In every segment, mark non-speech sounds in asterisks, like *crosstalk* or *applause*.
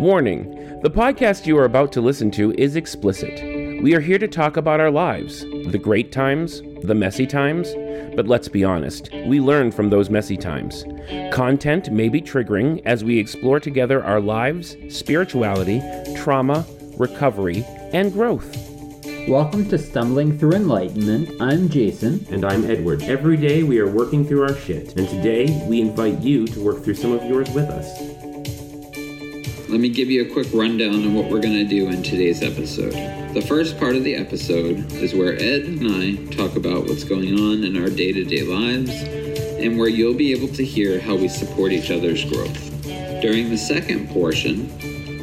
Warning The podcast you are about to listen to is explicit. We are here to talk about our lives the great times, the messy times, but let's be honest, we learn from those messy times. Content may be triggering as we explore together our lives, spirituality, trauma, recovery, and growth. Welcome to Stumbling Through Enlightenment. I'm Jason. And I'm Edward. Every day we are working through our shit, and today we invite you to work through some of yours with us. Let me give you a quick rundown of what we're going to do in today's episode. The first part of the episode is where Ed and I talk about what's going on in our day to day lives and where you'll be able to hear how we support each other's growth. During the second portion,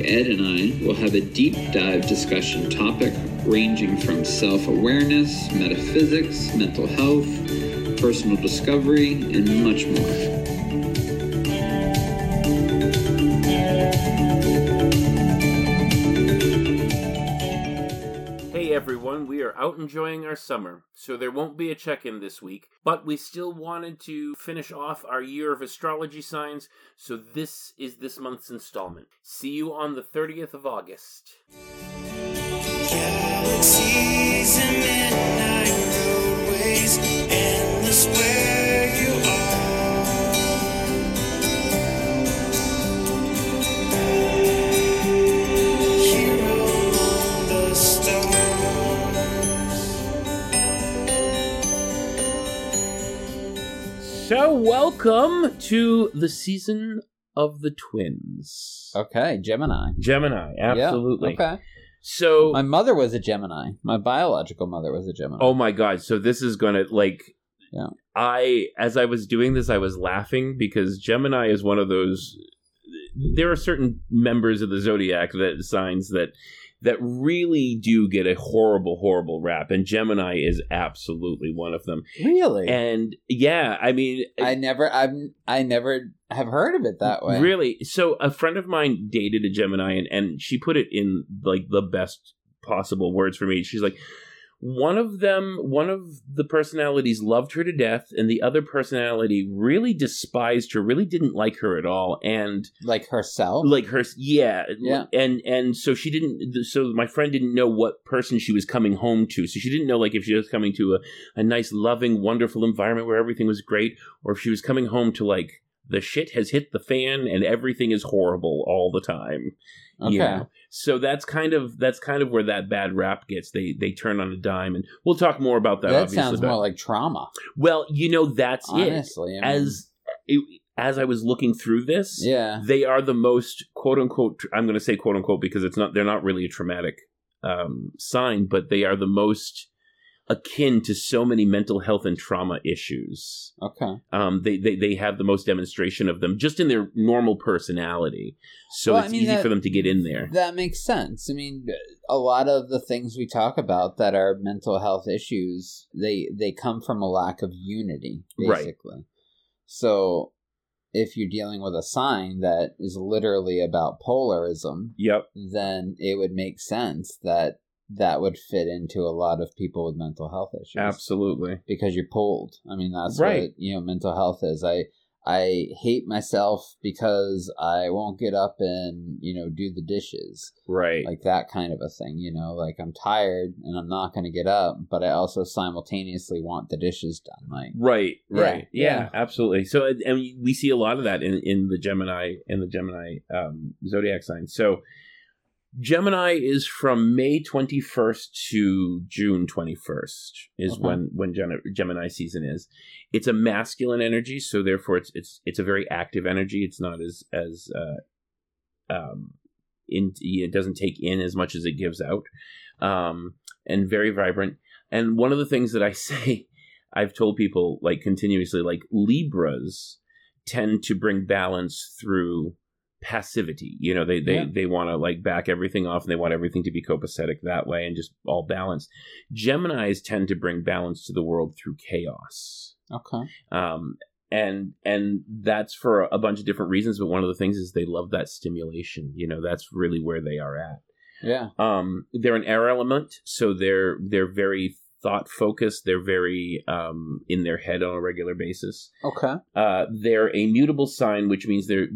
Ed and I will have a deep dive discussion topic ranging from self awareness, metaphysics, mental health, personal discovery, and much more. Hey everyone, we are out enjoying our summer, so there won't be a check in this week, but we still wanted to finish off our year of astrology signs, so this is this month's installment. See you on the 30th of August. So, welcome to the season of the twins. Okay, Gemini. Gemini, absolutely. Yeah, okay. So, My mother was a Gemini. My biological mother was a Gemini. oh my god, so this is gonna, like, Yeah. I, as I was doing this, I was laughing because Gemini is one of those. There are certain members of the zodiac that signs that that really do get a horrible, horrible rap, and Gemini is absolutely one of them. really? And yeah, I mean, I never, I'm, I never have heard of it that way. Really? So a friend of mine dated a Gemini, and, and she put it in like the best possible words for me. She's like, one of them, one of the personalities loved her to death, and the other personality really despised her, really didn't like her at all, and Like herself. like her, yeah, Yeah. and and so she didn't. So my friend didn't know what person she was coming home to. So she didn't know like if she was coming to a, a nice, loving, wonderful environment where everything was great, or if she was coming home to like the shit has hit the fan and everything is horrible all the time. okay. You know? So that's kind of that's kind of where that bad rap gets. They they turn on a dime, and we'll talk more about that. That sounds more like trauma. well, you know, that's it. Honestly, I mean, As it, as I was looking through this, yeah, they are the most quote unquote i'm going to say quote unquote because it's not they're not really a traumatic um, sign but they are the most akin to so many mental health and trauma issues okay. um, they, they they have the most demonstration of them just in their normal personality so Well, I it's mean, easy that- for them to get in there That makes sense. I mean, a lot of the things we talk about that are mental health issues, they they come from a lack of unity, Right. basically. So, if you're dealing with a sign that is literally about polarism, yep then it would make sense that that would fit into a lot of people with mental health issues. absolutely Because you're pulled. I mean, that's Right. what you know. Mental health is. I I hate myself because I won't get up and you know do the dishes right like that kind of a thing you know like i'm tired and i'm not going to get up but i also simultaneously want the dishes done like Right, right, yeah, yeah. absolutely. So, and- and we see a lot of that in in the Gemini in the Gemini um, zodiac sign. So, Gemini is from May twenty first to June twenty first is Okay. when when Gem- Gemini season is. It's a masculine energy, so therefore it's it's it's a very active energy. It's not as as uh, um, in it doesn't take in as much as it gives out, um, and very vibrant. And one of the things that I *laughs* say, I've told people like continuously, like Libras tend to bring balance through passivity. You know, they they Yeah. they want to like back everything off and they want everything to be copacetic that way and just all balanced. Geminis tend to bring balance to the world through chaos. okay Um and and that's for a bunch of different reasons but one of the things is they love that stimulation you know that's really where they are at yeah um they're an air element so they're they're very thought focused. They're very um, in their head on a regular basis. Okay. Uh, they're a mutable sign, which means they're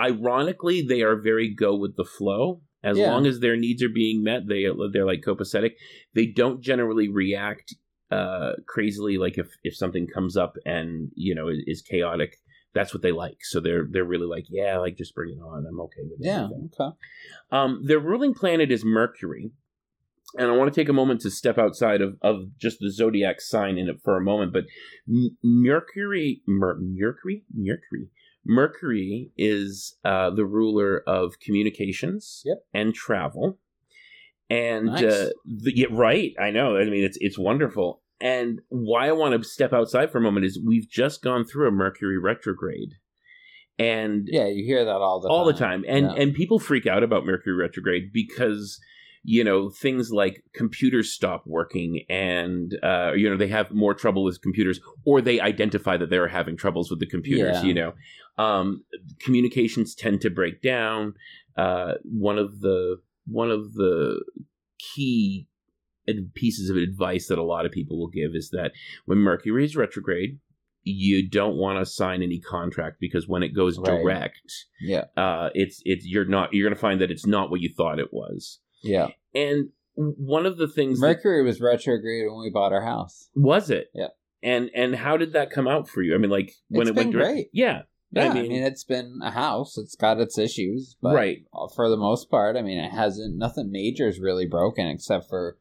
ironically they are very go with the flow. As Yeah. long as their needs are being met, they they're like copacetic. They don't generally react uh, crazily. Like if if something comes up and you know is, is chaotic, that's what they like. So they're they're really like yeah, like just bring it on. I'm okay with it. Yeah. anything. Okay. Um, their ruling planet is Mercury. And I want to take a moment to step outside of, of just the zodiac sign in it for a moment. But Mercury, Mer- Mercury, Mercury, Mercury is uh, the ruler of communications Yep. and travel. And Nice. uh, the, yeah, right, I know. I mean, it's it's wonderful. And why I want to step outside for a moment is we've just gone through a Mercury retrograde, and Yeah, you hear that all the all time. the time and Yeah. and people freak out about mercury retrograde because you know things like computers stop working and uh, you know they have more trouble with computers or they identify that they're having troubles with the computers Yeah. you know um, communications tend to break down uh, one of the one of the key pieces of advice that a lot of people will give is that when mercury is retrograde you don't want to sign any contract because when it goes Right. direct Yeah. uh, it's it's you're not you're going to find that it's not what you thought it was. Yeah. And one of the things that, Mercury was retrograde when we bought our house. was it, Yeah. And and how did that come out for you? I mean, like when It's it went direct, great. yeah, Yeah, I I mean, mean, it's been a house. It's got its issues, but right, for the most part, I mean, it hasn't. Nothing major is really broken except for,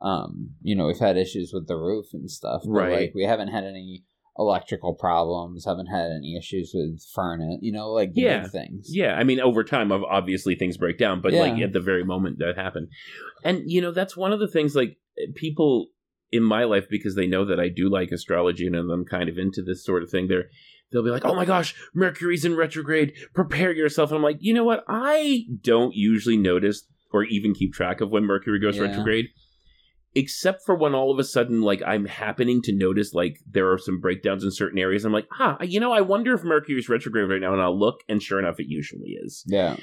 um, you know, we've had issues with the roof and stuff. But Right. Like we haven't had any electrical problems. Haven't had any issues with furnace. You know, like Yeah. things. yeah. I mean, over time, obviously things break down, but like at the very moment that happened, and you know, that's one of the things. Like people in my life, because they know that I do like astrology and I'm kind of into this sort of thing. They're they'll be like, "Oh my gosh, Mercury's in retrograde. Prepare yourself." And I'm like, you know what? I don't usually notice or even keep track of when Mercury goes Yeah. retrograde, except for when all of a sudden, like, I'm happening to notice like there are some breakdowns in certain areas. I'm like, "Huh, you know, I wonder if Mercury's retrograde right now." And I'll look, and sure enough, it usually is. Yeah.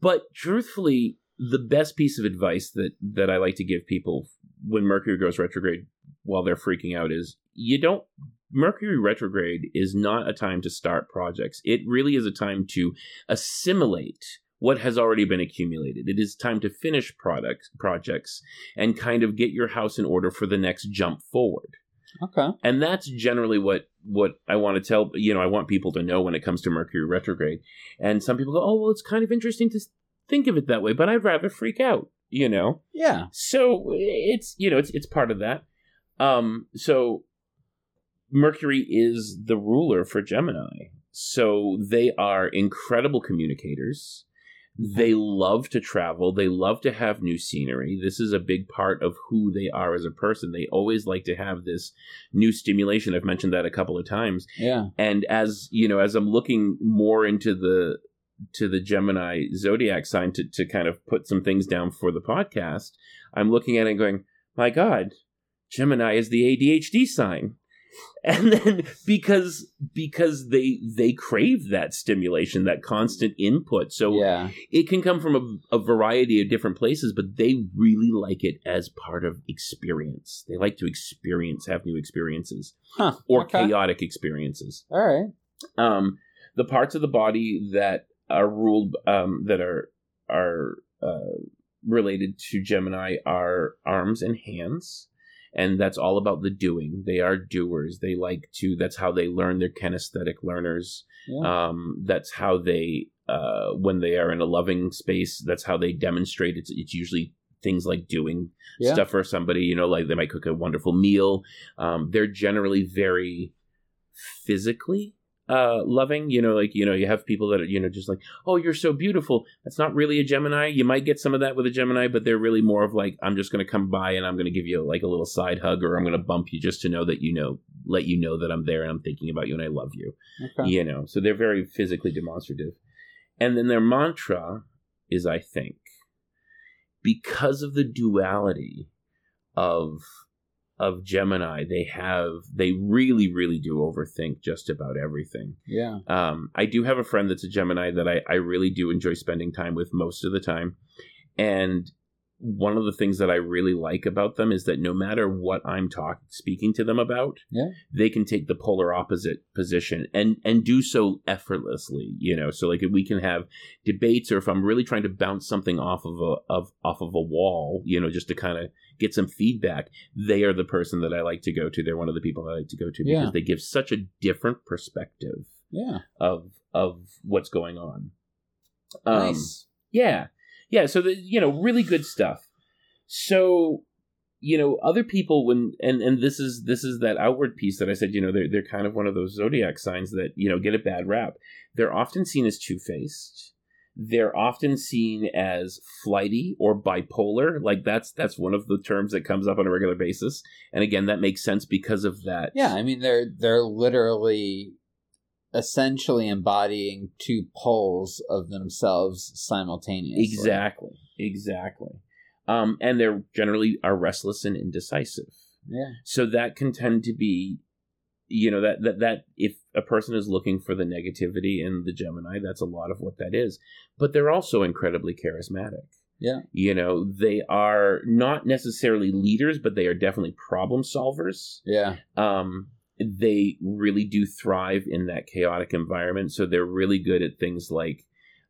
But truthfully, the best piece of advice that that I like to give people when Mercury goes retrograde while they're freaking out is you don't Mercury retrograde is not a time to start projects. It really is a time to assimilate what has already been accumulated. It is time to finish products projects and kind of get your house in order for the next jump forward Okay. and that's generally what what I want to tell you know I want people to know when it comes to Mercury retrograde. And some people go, "Oh, well, it's kind of interesting to think of it that way, but I'd rather freak out," you know. Yeah. So it's you know it's it's part of that. Um, so Mercury is the ruler for Gemini, so they are incredible communicators. They love to travel. They love to have new scenery. This is a big part of who they are as a person. They always like to have this new stimulation. I've mentioned that a couple of times. Yeah. And as you know, as I'm looking more into the to the Gemini zodiac sign to, to kind of put some things down for the podcast, I'm looking at it and going, My God, Gemini is the ADHD sign. *laughs* And then because because they they crave that stimulation, that constant input. So yeah. it can come from a, a variety of different places, but they really like it as part of experience. They like to experience, have new experiences, Huh. or okay. chaotic experiences. All right. Um, the parts of the body that are ruled, um, that are are uh, related to Gemini are arms and hands. And that's all about the doing. They are doers. They like to. That's how they learn. They're kinesthetic learners. Yeah. Um, that's how they, uh, when they are in a loving space, that's how they demonstrate. It's it's usually things like doing yeah. stuff for somebody. You know, like they might cook a wonderful meal. Um, they're generally very physically uh loving you know like you know you have people that are you know just like oh you're so beautiful. That's not really a gemini. You might get some of that with a gemini but they're really more of like i'm just going to come by and i'm going to give you like a little side hug or i'm going to bump you just to know that you know let you know that i'm there and i'm thinking about you and i love you. Okay. you know so they're very physically demonstrative. And then their mantra is i think because of the duality of of gemini they have they really really do overthink just about everything Yeah. um, i do have a friend that's a gemini that I, I really do enjoy spending time with most of the time and one of the things that I really like about them is that no matter what I'm talking speaking to them about, Yeah. they can take the polar opposite position and and do so effortlessly. You know, so like if we can have debates, or if I'm really trying to bounce something off of a of off of a wall, you know, just to kind of get some feedback, they are the person that I like to go to. They're one of the people I like to go to because Yeah. they give such a different perspective Yeah. of of what's going on. Um, nice. yeah. Yeah. So the you know, really good stuff. So, you know, other people when and and this is this is that outward piece that I said, you know, they're they're kind of one of those zodiac signs that, you know, get a bad rap. They're often seen as two faced. They're often seen as flighty or bipolar. Like that's that's one of the terms that comes up on a regular basis. And again, that makes sense because of that. Yeah, I mean they're they're literally essentially embodying two poles of themselves simultaneously. Exactly. Exactly. Um, and they're generally are restless and indecisive. Yeah. So that can tend to be, you know, that that that if a person is looking for the negativity in the Gemini, that's a lot of what that is. But they're also incredibly charismatic. Yeah. You know, they are not necessarily leaders, but they are definitely problem solvers. Yeah. Um, they really do thrive in that chaotic environment. So they're really good at things like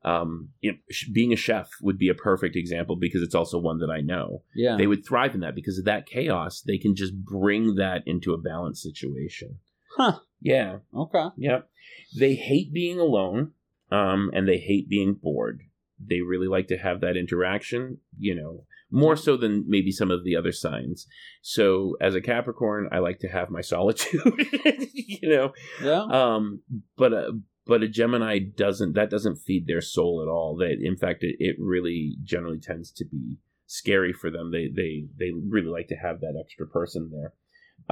um, you know, sh- being a chef would be a perfect example because it's also one that I know. Yeah. They would thrive in that because of that chaos. They can just bring that into a balanced situation. Huh. Yeah. Okay. Yep. They hate being alone, um, and they hate being bored. They really like to have that interaction, you know, more so than maybe some of the other signs. So, as a Capricorn, I like to have my solitude, *laughs* you know. Yeah. Um, but uh, but a Gemini doesn't. That doesn't feed their soul at all. That in fact, it, it really generally tends to be scary for them. They they they really like to have that extra person there.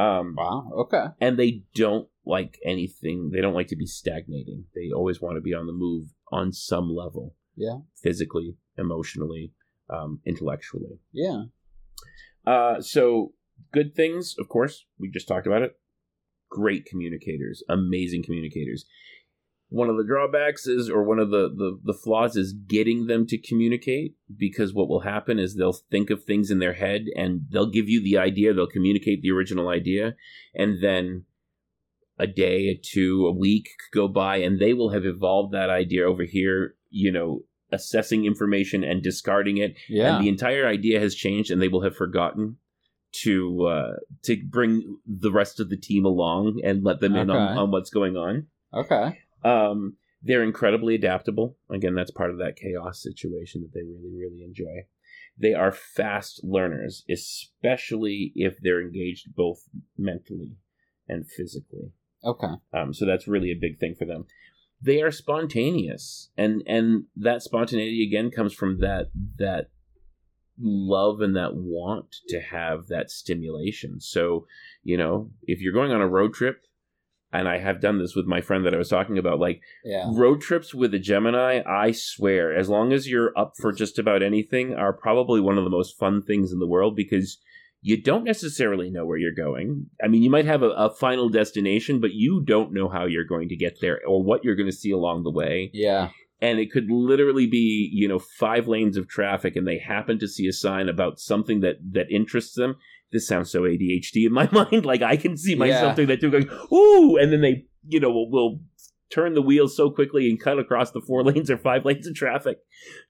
Um, Wow. Okay. and they don't like anything they don't like to be stagnating they always want to be on the move on some level Yeah. physically emotionally um, intellectually. Yeah. uh, so good things of course we just talked about it. Great communicators amazing communicators. One of the drawbacks is or one of the, the the flaws is getting them to communicate because what will happen is they'll think of things in their head and they'll give you the idea they'll communicate the original idea and then a day a two a week could go by and they will have evolved that idea over here you know assessing information and discarding it Yeah. and the entire idea has changed and they will have forgotten to uh to bring the rest of the team along and let them in on, on what's going on okay. um they're incredibly adaptable again that's part of that chaos situation that they really really enjoy they are fast learners especially if they're engaged both mentally and physically Okay. um, so that's really a big thing for them. They are spontaneous, and and that spontaneity again comes from that that love and that want to have that stimulation. So you know, if you're going on a road trip, and I have done this with my friend that I was talking about, like Yeah. road trips with a Gemini, I swear, as long as you're up for just about anything, are probably one of the most fun things in the world because you don't necessarily know where you're going. I mean, you might have a, a final destination, but you don't know how you're going to get there or what you're going to see along the way. Yeah. And it could literally be, you know, five lanes of traffic and they happen to see a sign about something that, that interests them. This sounds so ADHD in my *laughs* mind. Like I can see myself Yeah. doing that too, going, ooh, and then they, you know, will, will turn the wheels so quickly and cut across the four *laughs* lanes or five lanes of traffic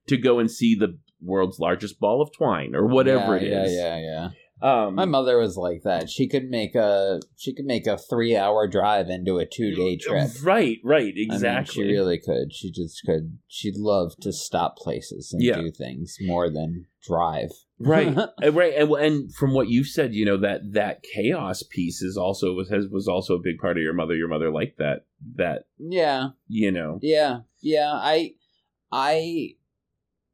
to go and see the world's largest ball of twine or whatever yeah, it is. Yeah. Yeah. Yeah. Um, My mother was like that. She could make a she could make a three hour drive into a two day trip. Right, right, I mean, exactly. she really could. She just could. She'd love to stop places and Yeah. do things more than drive. right, *laughs* right, and, and from what you said, you know that that chaos piece is also was has, was also a big part of your mother. Your mother liked that that Yeah. you know. Yeah. Yeah. I. I.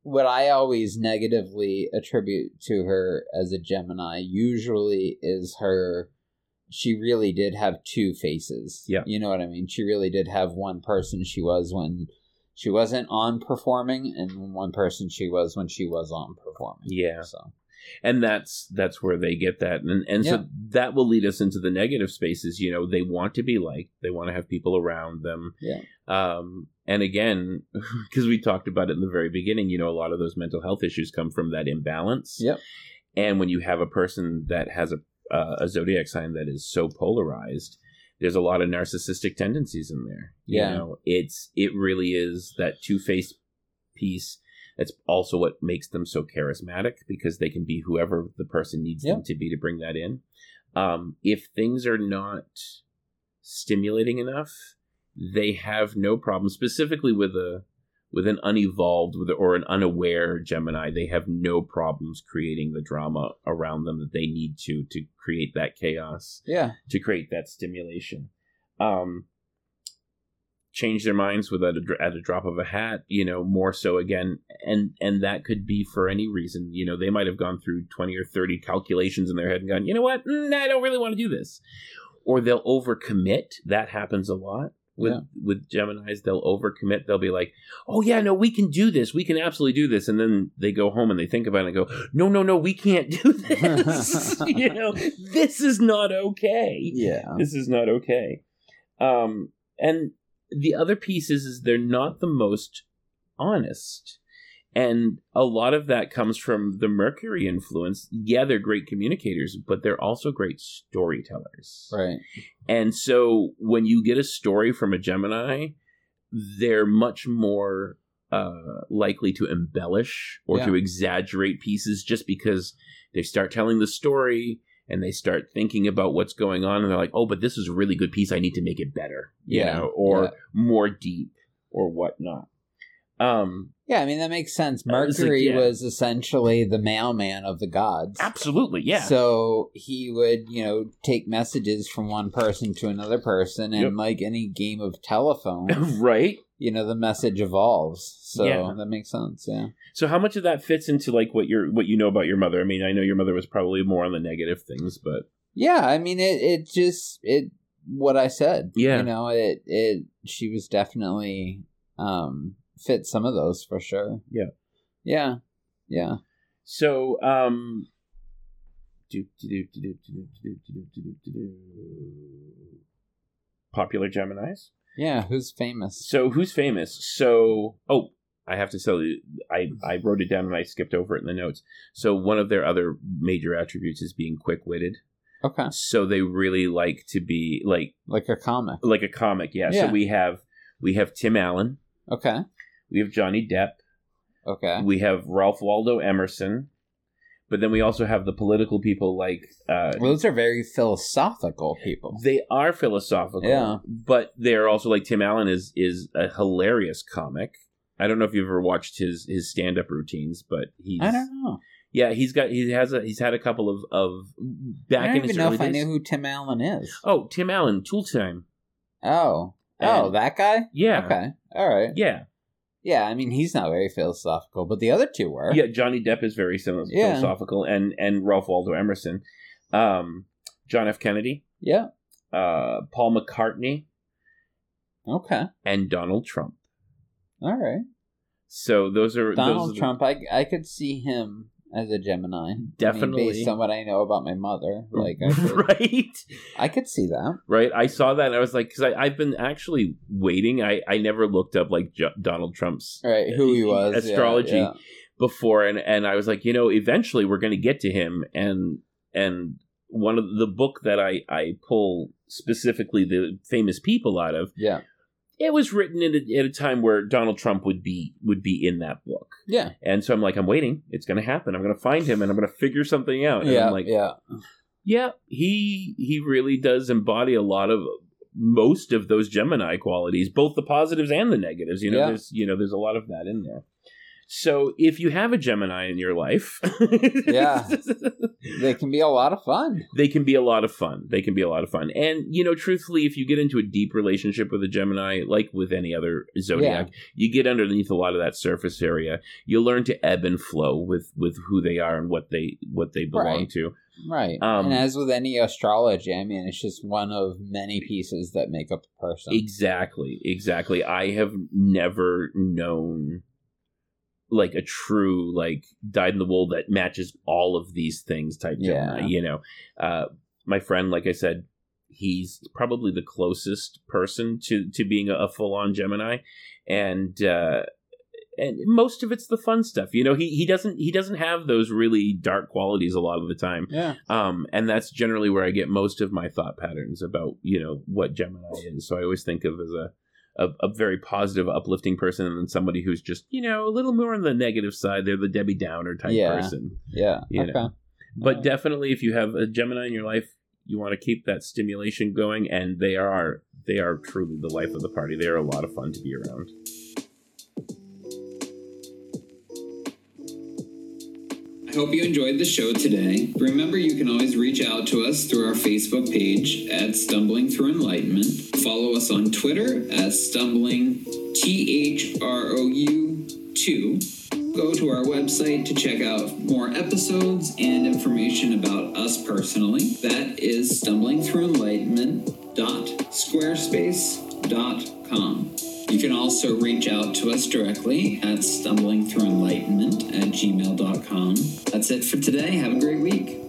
What I always negatively attribute to her as a Gemini usually is her. She really did have two faces. Yeah. You know what I mean? She really did have one person she was when she wasn't on performing, and one person she was when she was on performing. Yeah. So and that's that's where they get that and and Yeah. so that will lead us into the negative spaces you know they want to be liked they want to have people around them Yeah. um and again *laughs* because we talked about it in the very beginning you know a lot of those mental health issues come from that imbalance yeah and when you have a person that has a uh, a zodiac sign that is so polarized there's a lot of narcissistic tendencies in there you Yeah. know it's it really is that two-faced piece that's also what makes them so charismatic because they can be whoever the person needs them to be to bring that in. Um, if things are not stimulating enough, they have no problem. Specifically with a with an unevolved with or an unaware Gemini, they have no problems creating the drama around them that they need to to create that chaos Yeah. to create that stimulation. Um, change their minds without a, at a drop of a hat, you know, more so again, and and that could be for any reason. You know, they might have gone through twenty or thirty calculations in their head and gone, you know what, mm, I don't really want to do this, or they'll overcommit. That happens a lot. With, Yeah. with Gemini's, they'll overcommit. They'll be like, "Oh yeah, no, we can do this. We can absolutely do this." And then they go home and they think about it and go, "No, no, no, we can't do *laughs* this. *laughs* you know, this is not okay Yeah. this is not okay. Um, and the other piece is, is they're not the most honest. And a lot of that comes from the Mercury influence. Yeah, they're great communicators, but they're also great storytellers. Right. And so when you get a story from a Gemini, they're much more uh, likely to embellish or Yeah. to exaggerate pieces just because they start telling the story and they start thinking about what's going on and they're like, oh, but this is a really good piece. I need to make it better, you Yeah, know, or yeah. more deep or whatnot. Um, Yeah, I mean that makes sense. Uh, it's like, Mercury yeah. was essentially the mailman of the gods. absolutely, yeah. So he would, you know, take messages from one person to another person, and Yep. like any game of telephone, *laughs* right? you know the message evolves so yeah. that makes sense yeah so how much of that fits into like what you're what you know about your mother i mean i know your mother was probably more on the negative things but yeah i mean it it just it what i said yeah you know it it she was definitely um fit some of those for sure yeah yeah yeah so um popular gemini's yeah. Who's famous? So, who's famous? So, oh, I have to tell you, I, I wrote it down and I skipped over it in the notes. So, one of their other major attributes is being quick witted. Okay. So, they really like to be like Like a comic. like a comic. Yeah. Yeah. So we have we have Tim Allen, Okay. we have Johnny Depp, Okay. we have Ralph Waldo Emerson, but then we also have the political people like uh, Well, those are very philosophical people. they are philosophical, Yeah. but they're also like Tim Allen is is a hilarious comic. I don't know if you've ever watched his his stand up routines, but he's I don't know. yeah he's got he has a he's had a couple of of back I don't in his even know early if I days. knew who Tim Allen is. Oh, Tim Allen, Tool Time. Oh. Oh, that guy? Yeah, Okay. All right. yeah, Yeah, I mean, he's not very philosophical, but the other two were. yeah. Johnny Depp is very sim- Yeah. philosophical, and and Ralph Waldo Emerson, um, John F. Kennedy, Yeah. uh, Paul McCartney, Okay. and Donald Trump. All right. So those are Donald those are the- Trump, I, I could see him as a Gemini. I mean, Definitely. based on what I know about my mother. *laughs* Like, I could, right. I could see that. right? I saw that and I was like, because I've been actually waiting. I, I never looked up like Jo- Donald Trump's right. Who he uh, was. yeah, astrology yeah. before, and and I was like, you know, eventually we're going to get to him, and and one of the book that I I pull specifically the famous people out of, Yeah. It was written at a, at a time where Donald Trump would be would be in that book, Yeah. and so I'm like, I'm waiting. It's going to happen. I'm going to find him, and I'm going to figure something out. And Yeah. I'm like, yeah. yeah, he he really does embody a lot of most of those Gemini qualities, both the positives and the negatives. You know, Yeah. there's you know there's a lot of that in there. So if you have a Gemini in your life, *laughs* Yeah. *laughs* They can be a lot of fun. they can be a lot of fun. They can be a lot of fun. And you know, truthfully, if you get into a deep relationship with a Gemini, like with any other zodiac, you get underneath a lot of that surface area. You learn to ebb and flow with with who they are and what they what they belong Right. to. Right. Um, and as with any astrology, I mean, it's just one of many pieces that make up a person. Exactly, exactly. I have never known like a true like dyed in the wool that matches all of these things type Gemini. Yeah. You know, uh, my friend, like I said, he's probably the closest person to to being a, a full on Gemini, and uh, and most of it's the fun stuff. You know, he he doesn't he doesn't have those really dark qualities a lot of the time. Yeah. Um, and that's generally where I get most of my thought patterns about you know what Gemini is. So I always think of as a a, a very positive, uplifting person, and then somebody who's just you know a little more on the negative side. They're the Debbie Downer type Yeah. person. Yeah. You okay. know. But Uh, definitely, if you have a Gemini in your life, you want to keep that stimulation going, and they are they are truly the life of the party. They are a lot of fun to be around. Hope you enjoyed the show today. Remember, you can always reach out to us through our Facebook page at Stumbling Through Enlightenment. Follow us on Twitter at Stumbling T H R O U 2. Go to our website to check out more episodes and information about us personally. That is stumblingthroughenlightenment.squarespace.com. You can also reach out to us directly at stumblingthroughenlightenment at gmail.com. That's it for today. Have a great week.